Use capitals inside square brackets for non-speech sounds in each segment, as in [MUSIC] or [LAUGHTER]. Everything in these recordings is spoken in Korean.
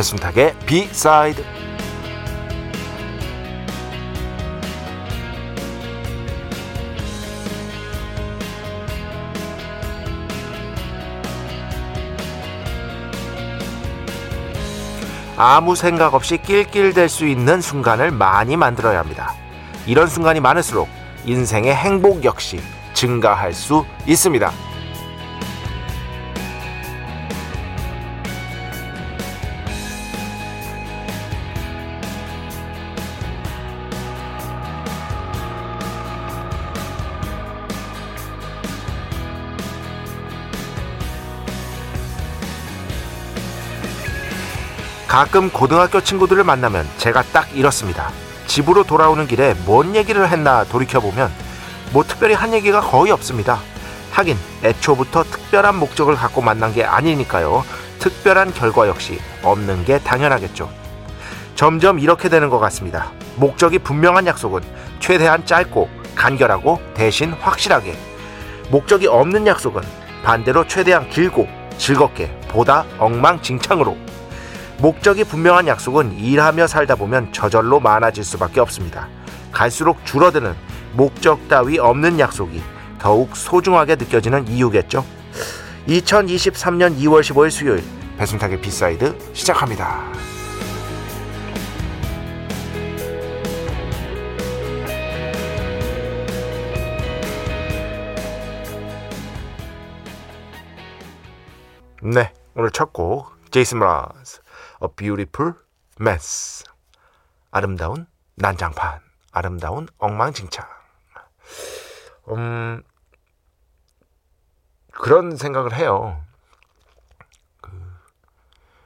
배순탁의 비사이드 아무 생각 없이 낄낄댈 수 있는 순간을 많이 만들어야 합니다. 이런 순간이 많을수록 인생의 행복 역시 증가할 수 있습니다. 가끔 고등학교 친구들을 만나면 제가 딱 이렇습니다. 집으로 돌아오는 길에 뭔 얘기를 했나 돌이켜보면 뭐 특별히 한 얘기가 거의 없습니다. 하긴 애초부터 특별한 목적을 갖고 만난 게 아니니까요. 특별한 결과 역시 없는 게 당연하겠죠. 점점 이렇게 되는 것 같습니다. 목적이 분명한 약속은 최대한 짧고 간결하고 대신 확실하게 목적이 없는 약속은 반대로 최대한 길고 즐겁게 보다 엉망진창으로 목적이 분명한 약속은 일하며 살다 보면 저절로 많아질 수밖에 없습니다. 갈수록 줄어드는 목적 따위 없는 약속이 더욱 소중하게 느껴지는 이유겠죠. 2023년 2월 15일 수요일 배순탁의 비사이드 시작합니다. 네, 오늘 첫 곡 제이슨 브라스 A Beautiful Mess 아름다운 난장판 아름다운 엉망진창 음 그런 생각을 해요 그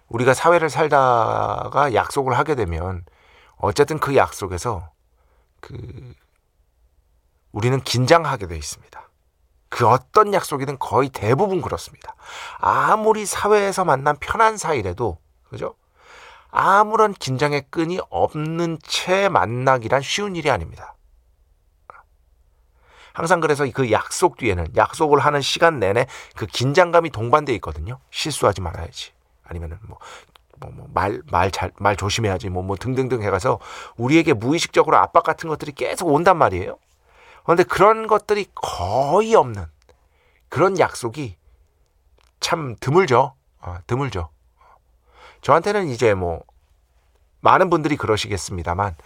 우리가 사회를 살다가 약속을 하게 되면 어쨌든 그 약속에서 그 우리는 긴장하게 돼 있습니다. 그 어떤 약속이든 거의 대부분 그렇습니다. 아무리 사회에서 만난 편한 사이래도 그죠? 아무런 긴장의 끈이 없는 채 만나기란 쉬운 일이 아닙니다. 항상 그래서 그 약속 뒤에는 약속을 하는 시간 내내 그 긴장감이 동반돼 있거든요. 실수하지 말아야지. 아니면은 뭐 뭐말말 잘말 조심해야지 뭐뭐 뭐 등등등 해가서 우리에게 무의식적으로 압박 같은 것들이 계속 온단 말이에요. 그런데 그런 것들이 거의 없는 그런 약속이 참 드물죠. 어, 드물죠. 저한테는 이제 뭐 많은 분들이 그러시겠습니다만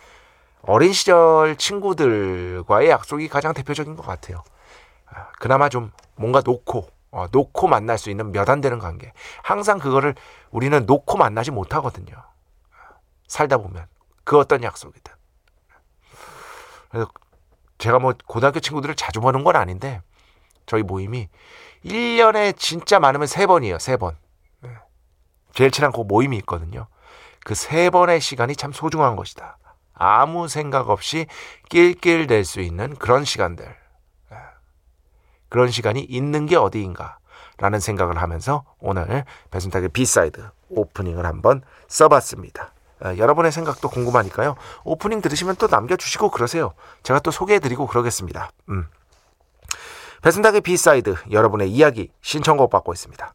어린 시절 친구들과의 약속이 가장 대표적인 것 같아요. 아, 그나마 좀 뭔가 놓고 어, 놓고 만날 수 있는 몇 안 되는 관계. 항상 그거를 우리는 놓고 만나지 못하거든요. 살다 보면 그 어떤 약속이든. 그래서 제가 뭐 고등학교 친구들을 자주 보는 건 아닌데 저희 모임이 1년에 진짜 많으면 3번이에요. 3번. 제일 친한 그 모임이 있거든요. 그 세 번의 시간이 참 소중한 것이다. 아무 생각 없이 낄낄댈 수 있는 그런 시간들. 예. 그런 시간이 있는 게 어디인가. 라는 생각을 하면서 오늘 배순탁의 비사이드 오프닝을 한번 써봤습니다. 어, 여러분의 생각도 궁금하니까요. 오프닝 들으시면 또 남겨주시고 그러세요. 제가 또 소개해드리고 그러겠습니다. 음. 배순탁의 비사이드 여러분의 이야기 신청곡 받고 있습니다.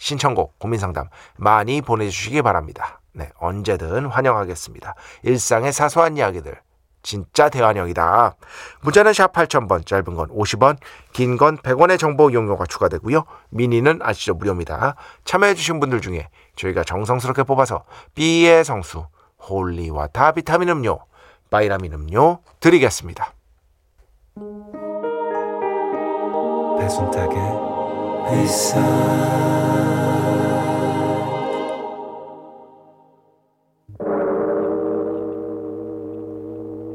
신청곡, 고민상담 많이 보내주시기 바랍니다. 네, 언제든 환영하겠습니다. 일상의 사소한 이야기들 진짜 대환영이다. 문자는 샵 8000번, 짧은 건 50원, 긴 건 100원의 정보 이용료가 추가되고요. 미니는 아시죠? 무료입니다. 참여해주신 분들 중에 저희가 정성스럽게 뽑아서 B의 성수, holy water 비타민 음료, 바이타민 음료 드리겠습니다. 배순탁의 회사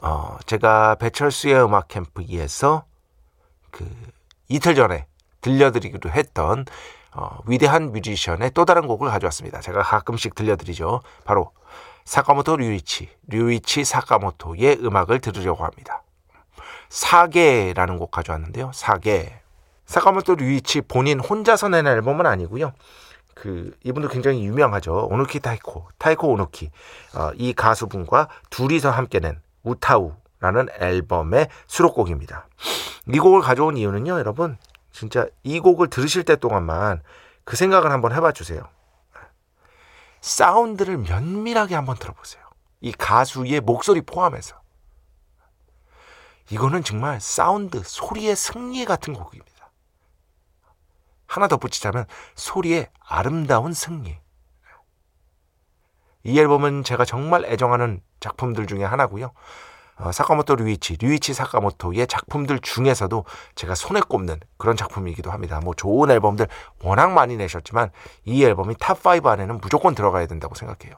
어, 제가 배철수의 음악 캠프기에서 그 이틀 전에 들려드리기도 했던 어, 위대한 뮤지션의 또 다른 곡을 가져왔습니다. 제가 가끔씩 들려드리죠. 바로 사카모토 류이치, 류이치 사카모토의 음악을 들으려고 합니다. 사계라는 곡 가져왔는데요. 사계. 사카모토 류이치 본인 혼자서 낸 앨범은 아니고요. 그 이분도 굉장히 유명하죠. 오노키 타이코, 타이코 오노키. 어, 이 가수분과 둘이서 함께 낸 우타우라는 앨범의 수록곡입니다. 이 곡을 가져온 이유는요, 여러분. 진짜 이 곡을 들으실 때 동안만 그 생각을 한번 해봐 주세요. 사운드를 면밀하게 한번 들어보세요. 이 가수의 목소리 포함해서. 이거는 정말 사운드, 소리의 승리 같은 곡입니다. 하나 덧붙이자면 소리의 아름다운 승리. 이 앨범은 제가 정말 애정하는 작품들 중에 하나고요. 어, 사카모토 류이치, 류이치 사카모토의 작품들 중에서도 제가 손에 꼽는 그런 작품이기도 합니다. 뭐 좋은 앨범들 워낙 많이 내셨지만 이 앨범이 탑5 안에는 무조건 들어가야 된다고 생각해요.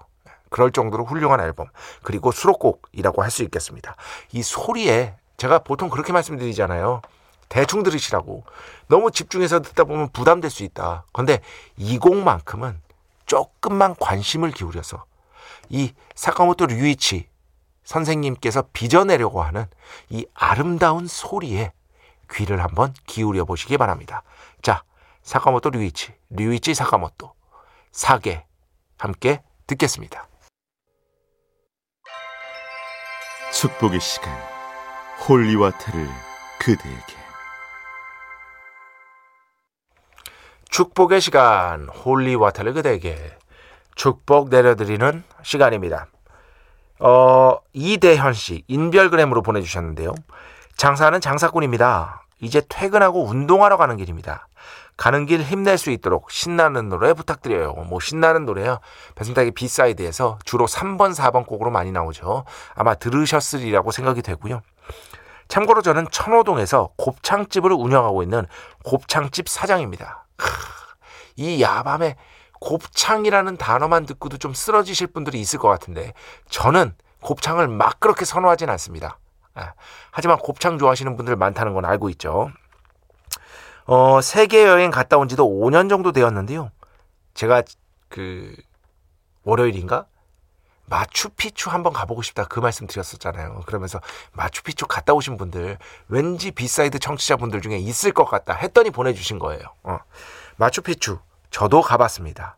그럴 정도로 훌륭한 앨범 그리고 수록곡이라고 할 수 있겠습니다. 이 소리에 제가 보통 그렇게 말씀드리잖아요. 대충 들으시라고 너무 집중해서 듣다 보면 부담될 수 있다. 근데 이 곡만큼은 조금만 관심을 기울여서 이 사카모토 류이치 선생님께서 빚어내려고 하는 이 아름다운 소리에 귀를 한번 기울여 보시기 바랍니다. 자, 사카모토 류이치, 류이치 사카모토, 사계 함께 듣겠습니다. 축복의 시간, holy water를 그대에게. 축복의 시간, holy water를 그대에게 축복 내려드리는 시간입니다. 어, 이대현 씨, 인별그램으로 보내주셨는데요. 장사는 장사꾼입니다. 이제 퇴근하고 운동하러 가는 길입니다. 가는 길 힘낼 수 있도록 신나는 노래 부탁드려요. 뭐 신나는 노래요. 배순탁의 비사이드에서 주로 3번, 4번 곡으로 많이 나오죠. 아마 들으셨으리라고 생각이 되고요. 참고로 저는 천호동에서 곱창집을 운영하고 있는 곱창집 사장입니다. 이 야밤에 곱창이라는 단어만 듣고도 좀 쓰러지실 분들이 있을 것 같은데 저는 곱창을 막 그렇게 선호하진 않습니다. 아, 하지만 곱창 좋아하시는 분들 많다는 건 알고 있죠. 어, 세계 여행 갔다 온 지도 5년 정도 되었는데요. 제가 그 월요일인가 마추피추 한번 가보고 싶다 그 말씀 드렸었잖아요. 그러면서 마추피추 갔다 오신 분들 왠지 비사이드 청취자분들 중에 있을 것 같다 했더니 보내주신 거예요. 어. 마추피추 저도 가봤습니다.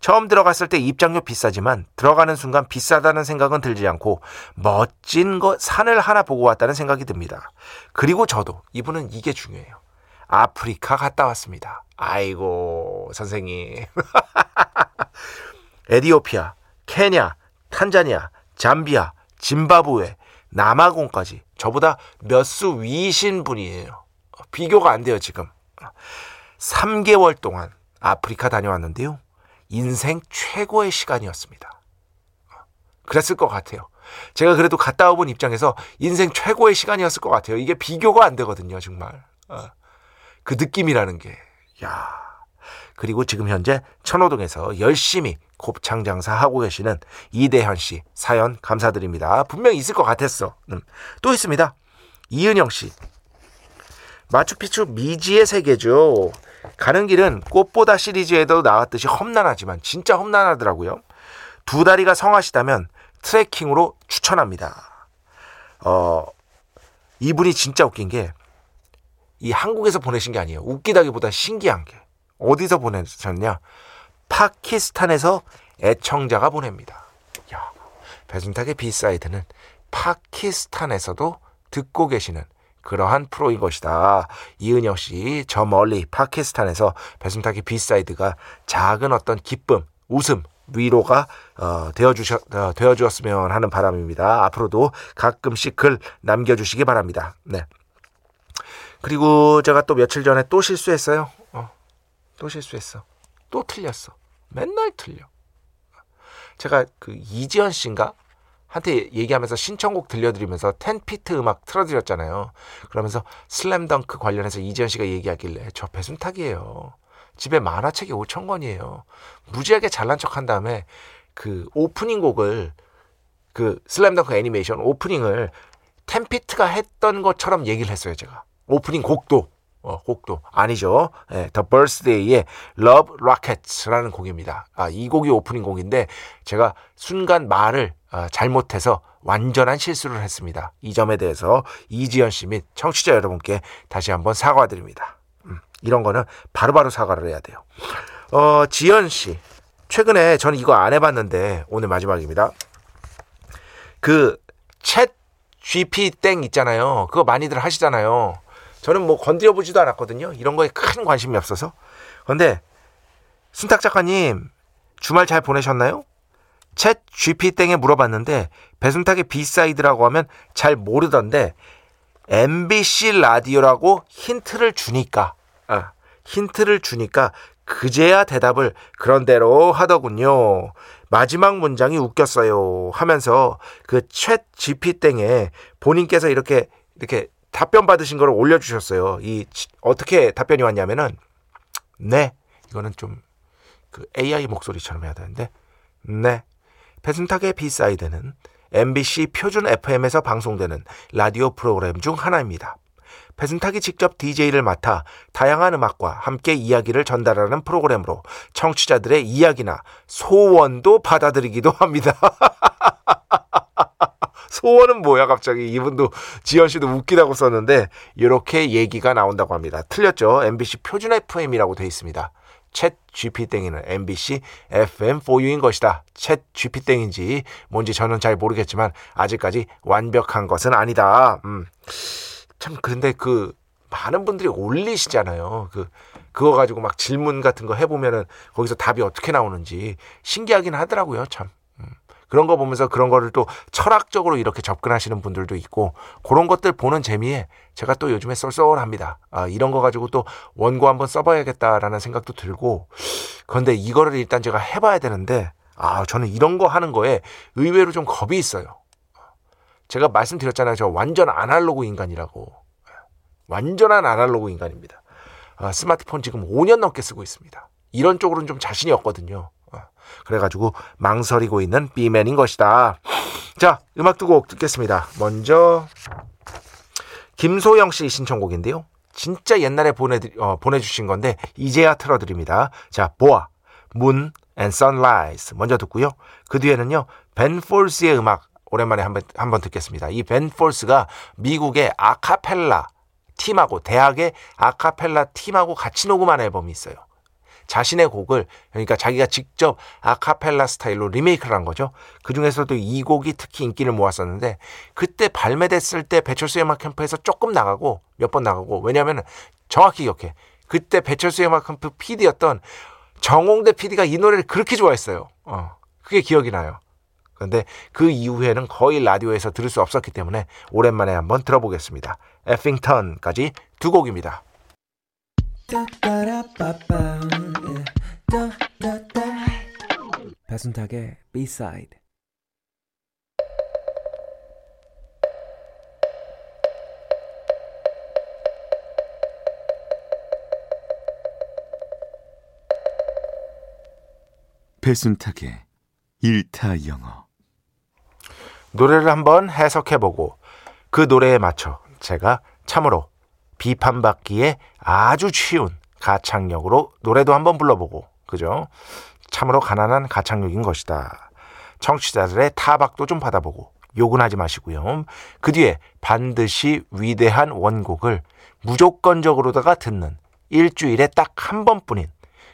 처음 들어갔을 때 입장료 비싸지만 들어가는 순간 비싸다는 생각은 들지 않고 멋진 것 산을 하나 보고 왔다는 생각이 듭니다. 그리고 저도 이분은 이게 중요해요. 아프리카 갔다 왔습니다. 아이고 선생님. [LAUGHS] 에디오피아, 케냐, 탄자니아, 잠비아, 짐바브웨, 남아공까지 저보다 몇 수 위신 분이에요. 비교가 안 돼요 지금. 3개월 동안 아프리카 다녀왔는데요. 인생 최고의 시간이었습니다. 그랬을 것 같아요. 제가 그래도 갔다 와본 입장에서 인생 최고의 시간이었을 것 같아요. 이게 비교가 안 되거든요, 정말. 어. 그 느낌이라는 게. 야. 그리고 지금 현재 천호동에서 열심히 곱창 장사 하고 계시는 이대현 씨 사연 감사드립니다. 분명히 있을 것 같았어. 음. 또 있습니다. 이은영 씨. 마추픽추 미지의 세계죠. 가는 길은 꽃보다 시리즈에도 나왔듯이 험난하지만 진짜 험난하더라고요. 두 다리가 성하시다면 트레킹으로 추천합니다. 어, 이분이 진짜 웃긴 게 이 한국에서 보내신 게 아니에요. 웃기다기보다 신기한 게 어디서 보내셨냐? 파키스탄에서 애청자가 보냅니다. 야, 배순탁의 비사이드는 파키스탄에서도 듣고 계시는 그러한 프로인 것이다. 이은영 씨, 저 멀리 파키스탄에서 배순탁의 비사이드가 작은 어떤 기쁨, 웃음, 위로가 어, 되어주셨 어, 되어주었으면 하는 바람입니다. 앞으로도 가끔씩 글 남겨주시기 바랍니다. 네. 그리고 제가 또 며칠 전에 또 실수했어요. 어, 또 실수했어. 또 틀렸어. 맨날 틀려. 제가 그 이지연 씨인가 한테 얘기하면서 신청곡 들려드리면서 텐피트 음악 틀어드렸잖아요. 그러면서 슬램덩크 관련해서 이지연 씨가 얘기하길래 저 배순탁이에요. 집에 만화책이 5천 권이에요. 무지하게 잘난 척 한 다음에 그 오프닝 곡을 그 슬램덩크 애니메이션 오프닝을 텐피트가 했던 것처럼 얘기를 했어요, 제가. 오프닝 곡도 어, 곡도 아니죠. 예, The Birthday의 Love Rockets라는 곡입니다. 아, 이 곡이 오프닝 곡인데 제가 순간 말을 아, 잘못해서 완전한 실수를 했습니다. 이 점에 대해서 이지연 씨 및 청취자 여러분께 다시 한번 사과드립니다. 음, 이런 거는 바로바로 사과를 해야 돼요. 어, 지연 씨. 최근에 저는 이거 안 해봤는데 오늘 마지막입니다. 그 챗 GP 땡 있잖아요. 그거 많이들 하시잖아요. 저는 뭐 건드려 보지도 않았거든요. 이런 거에 큰 관심이 없어서. 그런데 순탁 작가님 주말 잘 보내셨나요? 챗 GP 땡에 물어봤는데 배순탁의 비사이드라고 하면 잘 모르던데 MBC 라디오라고 힌트를 주니까 아, 힌트를 주니까 그제야 대답을 그런대로 하더군요. 마지막 문장이 웃겼어요. 하면서 그 챗 GP 땡에 본인께서 이렇게 이렇게 답변 받으신 걸 올려주셨어요. 이 어떻게 답변이 왔냐면은 네 이거는 좀 그 AI 목소리처럼 해야 되는데 네 배순탁의 비사이드는 MBC 표준 FM에서 방송되는 라디오 프로그램 중 하나입니다. 배순탁이 직접 DJ를 맡아 다양한 음악과 함께 이야기를 전달하는 프로그램으로 청취자들의 이야기나 소원도 받아들이기도 합니다. [LAUGHS] 소원은 뭐야 갑자기 이분도 지현 씨도 웃기다고 썼는데 이렇게 얘기가 나온다고 합니다. 틀렸죠? MBC 표준 FM이라고 돼 있습니다. 챗 GP 땡이는 MBC FM4U인 것이다. 챗 GP 땡인지 뭔지 저는 잘 모르겠지만 아직까지 완벽한 것은 아니다. 음. 참 근데 그 많은 분들이 올리시잖아요. 그 그거 가지고 막 질문 같은 거 해보면은 거기서 답이 어떻게 나오는지 신기하긴 하더라고요. 참. 그런 거 보면서 그런 거를 또 철학적으로 이렇게 접근하시는 분들도 있고 그런 것들 보는 재미에 제가 또 요즘에 쏠쏠합니다. 아, 이런 거 가지고 또 원고 한번 써봐야겠다라는 생각도 들고 그런데 이거를 일단 제가 해봐야 되는데 아 저는 이런 거 하는 거에 의외로 좀 겁이 있어요. 제가 말씀드렸잖아요. 저 완전 아날로그 인간이라고. 완전한 아날로그 인간입니다. 아, 스마트폰 지금 5년 넘게 쓰고 있습니다. 이런 쪽으로는 좀 자신이 없거든요. 그래가지고 망설이고 있는 B맨인 것이다. 자, 음악 두 곡 듣겠습니다. 먼저 김소영 씨 신청곡인데요. 진짜 옛날에 보내 어, 보내주신 건데 이제야 틀어드립니다. 자, 보아, 문 and Sunrise 먼저 듣고요. 그 뒤에는요 벤 폴스의 음악 오랜만에 한번 한번 듣겠습니다. 이 벤 폴스가 미국의 아카펠라 팀하고 대학의 아카펠라 팀하고 같이 녹음한 앨범이 있어요. 자신의 곡을 그러니까 자기가 직접 아카펠라 스타일로 리메이크를 한 거죠. 그 중에서도 이 곡이 특히 인기를 모았었는데 그때 발매됐을 때 배철수의 음악 캠프에서 조금 나가고 몇 번 나가고 왜냐하면 정확히 기억해. 그때 배철수의 음악 캠프 PD였던 정홍대 PD가 이 노래를 그렇게 좋아했어요. 어, 그게 기억이 나요. 그런데 그 이후에는 거의 라디오에서 들을 수 없었기 때문에 오랜만에 한번 들어보겠습니다. 에핑턴까지 두 곡입니다. 배순탁의 B-side. 배순탁의 일타 영어. 노래를 한번 해석해보고 그 노래에 맞춰 제가 참으로 비판받기에 아주 쉬운 가창력으로 노래도 한번 불러보고 그죠? 참으로 가난한 가창력인 것이다. 청취자들의 타박도 좀 받아보고 욕은 하지 마시고요. 그 뒤에 반드시 위대한 원곡을 무조건적으로다가 듣는 일주일에 딱 한 번뿐인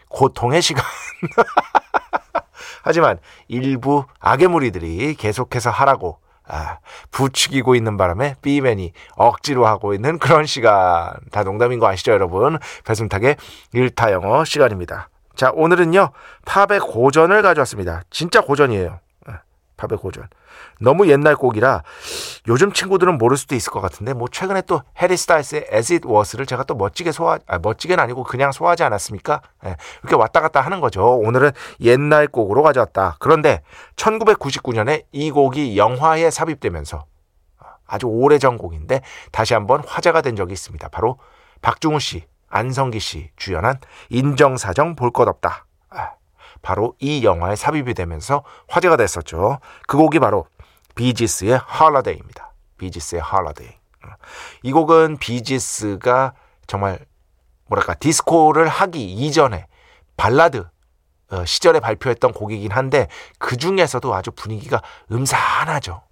고통의 시간. [LAUGHS] 하지만 일부 악의 무리들이 계속해서 하라고 아, 부추기고 있는 바람에 B맨이 억지로 하고 있는 그런 시간. 다 농담인 거 아시죠, 여러분? 배순탁의 일타 영어 시간입니다. 자, 오늘은요, 팝의 고전을 가져왔습니다. 진짜 고전이에요. 아, 팝의 고전. 너무 옛날 곡이라 요즘 친구들은 모를 수도 있을 것 같은데 뭐 최근에 또 해리 스타일스의 As It Was를 제가 또 멋지게 소화 아, 멋지게는 아니고 그냥 소화하지 않았습니까? 예, 이렇게 왔다 갔다 하는 거죠. 오늘은 옛날 곡으로 가져왔다. 그런데 1999년에 이 곡이 영화에 삽입되면서 아주 오래전 곡인데 다시 한번 화제가 된 적이 있습니다. 바로 박중훈 씨, 안성기 씨 주연한 인정사정 볼 것 없다. 아, 바로 이 영화에 삽입이 되면서 화제가 됐었죠. 그 곡이 바로 비지스의 Holiday입니다. 비지스의 Holiday. 이 곡은 비지스가 정말 뭐랄까 디스코를 하기 이전에 발라드 어, 시절에 발표했던 곡이긴 한데 그 중에서도 아주 분위기가 음산하죠.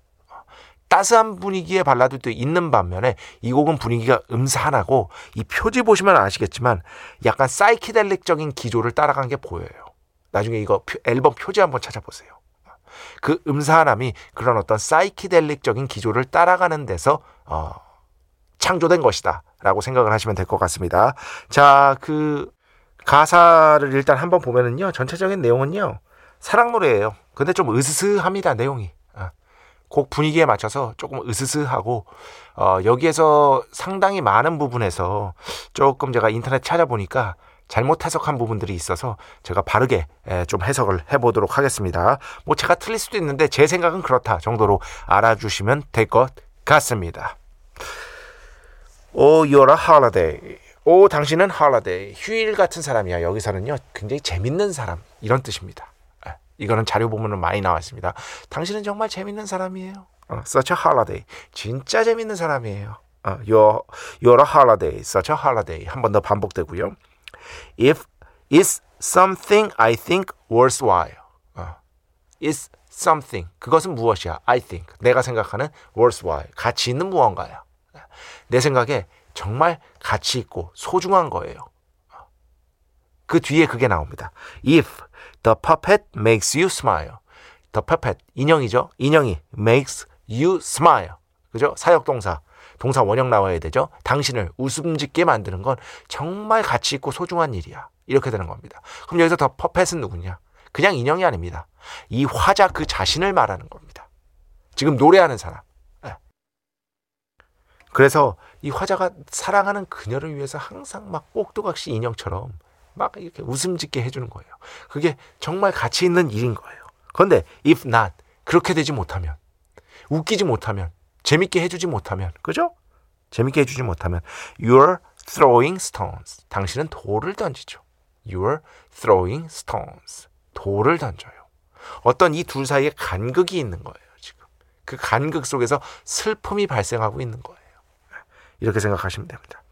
따스한 분위기의 발라드도 있는 반면에 이 곡은 분위기가 음산하고 이 표지 보시면 아시겠지만 약간 사이키델릭적인 기조를 따라간 게 보여요. 나중에 이거 앨범 표지 한번 찾아보세요. 그 음산함이 그런 어떤 사이키델릭적인 기조를 따라가는 데서 어, 창조된 것이다라고 생각을 하시면 될 것 같습니다. 자, 그 가사를 일단 한번 보면은요, 전체적인 내용은요, 사랑 노래예요. 근데 좀 으스스합니다, 내용이. 어. 곡 분위기에 맞춰서 조금 으스스하고 어, 여기에서 상당히 많은 부분에서 조금 제가 인터넷 찾아보니까 잘못 해석한 부분들이 있어서 제가 바르게 좀 해석을 해보도록 하겠습니다. 뭐 제가 틀릴 수도 있는데 제 생각은 그렇다 정도로 알아주시면 될 것 같습니다. 오, you're a holiday. 오, 당신은 holiday. 휴일 같은 사람이야. 여기서는요, 굉장히 재밌는 사람. 이런 뜻입니다. 이거는 자료 보면 많이 나왔습니다. 당신은 정말 재밌는 사람이에요. 어, such a holiday. 진짜 재밌는 사람이에요. 어, you're, you're a holiday. such a holiday. 한 번 더 반복되고요. If it's something I think worthwhile. 어. It's something. 그것은 무엇이야? I think. 내가 생각하는 worthwhile. 가치 있는 무언가야. 내 생각에 정말 가치 있고 소중한 거예요. 그 뒤에 그게 나옵니다. If the puppet makes you smile. The puppet 인형이죠. 인형이 makes you smile. 그죠? 사역동사. 동사 원형 나와야 되죠. 당신을 웃음 짓게 만드는 건 정말 가치 있고 소중한 일이야. 이렇게 되는 겁니다. 그럼 여기서 더 퍼펫은 누구냐? 그냥 인형이 아닙니다. 이 화자 그 자신을 말하는 겁니다. 지금 노래하는 사람. 네. 그래서 이 화자가 사랑하는 그녀를 위해서 항상 막 꼭두각시 인형처럼 막 이렇게 웃음 짓게 해주는 거예요. 그게 정말 가치 있는 일인 거예요. 그런데 if not 그렇게 되지 못하면 웃기지 못하면 재밌게 해주지 못하면, 그죠? 재밌게 해주지 못하면, you're throwing stones. 당신은 돌을 던지죠. you're throwing stones. 돌을 던져요. 어떤 이 둘 사이에 간극이 있는 거예요, 지금. 그 간극 속에서 슬픔이 발생하고 있는 거예요. 이렇게 생각하시면 됩니다.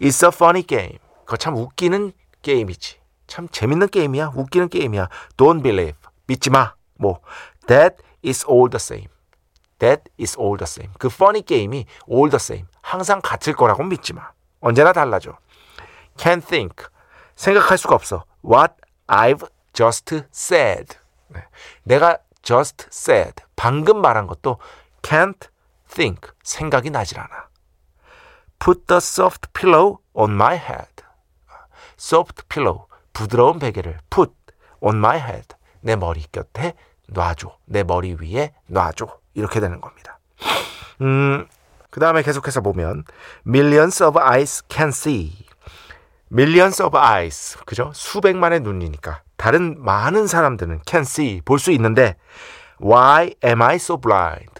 It's a funny game. 그거 참 웃기는 게임이지. 참 재밌는 게임이야. 웃기는 게임이야. Don't believe. 믿지 마. 뭐, that is all the same. That is all the same. 그 funny 게임이 all the same. 항상 같을 거라고 믿지 마. 언제나 달라져. Can't think. 생각할 수가 없어. What I've just said. 네. 내가 just said. 방금 말한 것도 can't think. 생각이 나질 않아. Put the soft pillow on my head. Soft pillow. 부드러운 베개를 put on my head. 내 머리 곁에 놔줘. 내 머리 위에 놔줘. 이렇게 되는 겁니다. 음, 그 다음에 계속해서 보면 millions of eyes can see. millions of eyes. 그죠? 수백만의 눈이니까 다른 많은 사람들은 can see 볼 수 있는데 why am I so blind?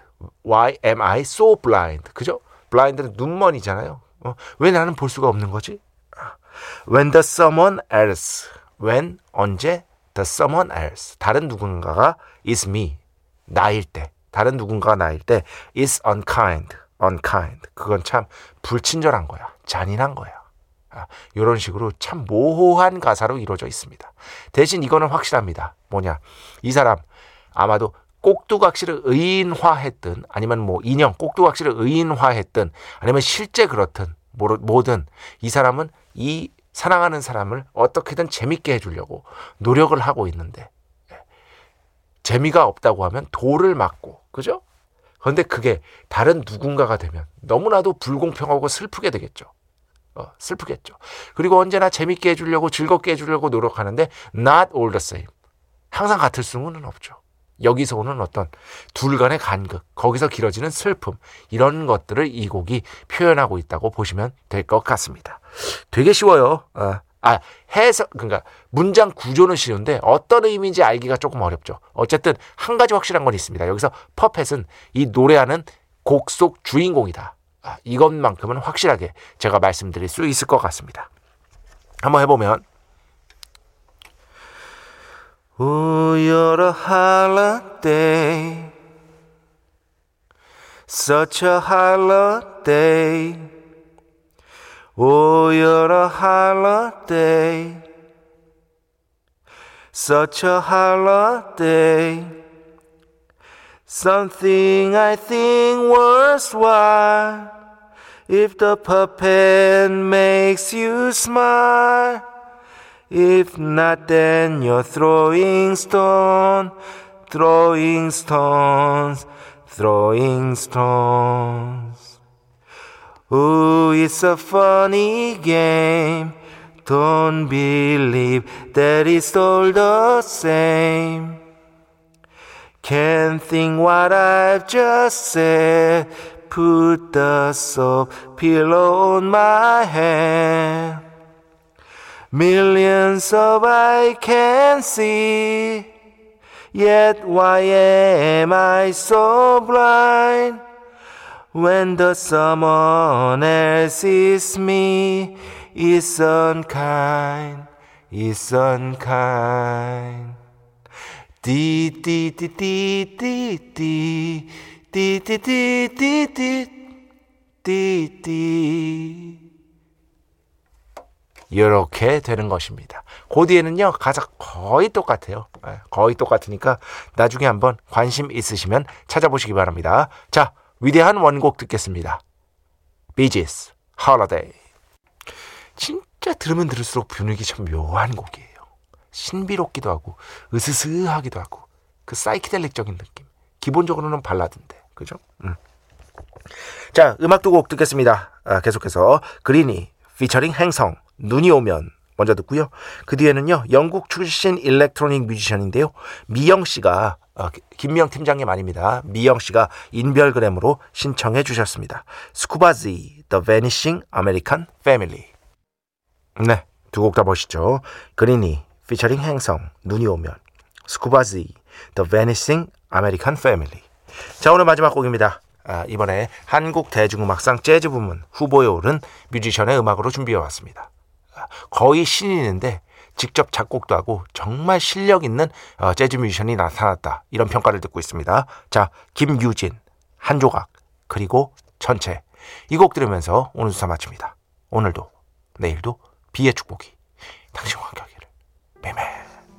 why am I so blind? 그죠? blind는 눈먼이잖아요. 어, 왜 나는 볼 수가 없는 거지? When the someone else. when 언제 the someone else. 다른 누군가가 is me. 나일 때. 다른 누군가가 나일 때 is unkind, unkind. 그건 참 불친절한 거야. 잔인한 거야. 아, 이런 식으로 참 모호한 가사로 이루어져 있습니다. 대신 이거는 확실합니다. 뭐냐? 이 사람 아마도 꼭두각시를 의인화했든 아니면 뭐 인형 꼭두각시를 의인화했든 아니면 실제 그렇든 뭐- 뭐든 이 사람은 이 사랑하는 사람을 어떻게든 재밌게 해주려고 노력을 하고 있는데 예. 재미가 없다고 하면 돌을 맞고 그죠? 그런데 그게 다른 누군가가 되면 너무나도 불공평하고 슬프게 되겠죠. 어, 슬프겠죠. 그리고 언제나 재밌게 해주려고 즐겁게 해주려고 노력하는데 not all the same. 항상 같을 수는 없죠. 여기서 오는 어떤 둘 간의 간극, 거기서 길어지는 슬픔, 이런 것들을 이 곡이 표현하고 있다고 보시면 될 것 같습니다. 되게 쉬워요. 어. 아, 해석, 그러니까 문장 구조는 쉬운데 어떤 의미인지 알기가 조금 어렵죠. 어쨌든 한 가지 확실한 건 있습니다. 여기서 퍼펫은 이 노래하는 곡 속 주인공이다. 아, 이것만큼은 확실하게 제가 말씀드릴 수 있을 것 같습니다. 한번 해보면 Oh, you're a holiday. Such a holiday. Oh, you're a holiday. Such a holiday. Something I think worthwhile. If the puppet makes you smile. If not, then you're throwing stone, throwing stones, throwing stones. Ooh, it's a funny game. Don't believe that it's all the same. Can't think what I've just said. Put the soap pillow on my hand. Millions of I can see. Yet why am I so blind? When the someone else is me, is unkind, is unkind. Dee dee dee dee dee dee dee dee dee dee dee dee dee 이렇게 되는 것입니다. 그 뒤에는요 가사 거의 똑같아요. 예, 거의 똑같으니까 나중에 한번 관심 있으시면 찾아보시기 바랍니다. 자 위대한 원곡 듣겠습니다. 비지스 Holiday. 진짜 들으면 들을수록 분위기 참 묘한 곡이에요. 신비롭기도 하고 으스스하기도 하고 그 사이키델릭적인 느낌. 기본적으로는 발라드인데 그죠? 음. 자 음악 두 곡 듣겠습니다. 아, 계속해서 그린이 피처링 행성 눈이 오면 먼저 듣고요. 그 뒤에는요 영국 출신 일렉트로닉 뮤지션인데요 미영 씨가 아, 김미영 팀장님 아닙니다. 미영 씨가 인별그램으로 신청해 주셨습니다. Scuba Z The Vanishing American Family. 네, 두 곡 다 보시죠. 그린이 피처링 행성 눈이 오면 스쿠바지 The Vanishing American Family. 자 오늘 마지막 곡입니다. 아, 이번에 한국 대중음악상 재즈 부문 후보에 오른 뮤지션의 음악으로 준비해 왔습니다. 아, 거의 신인인데 직접 작곡도 하고 정말 실력 있는 어, 재즈 뮤지션이 나타났다 이런 평가를 듣고 있습니다. 자 김유진 한 조각 그리고 전체 이 곡 들으면서 오늘 수사 마칩니다. 오늘도 내일도 비의 축복이 당신과 함께하기를 매매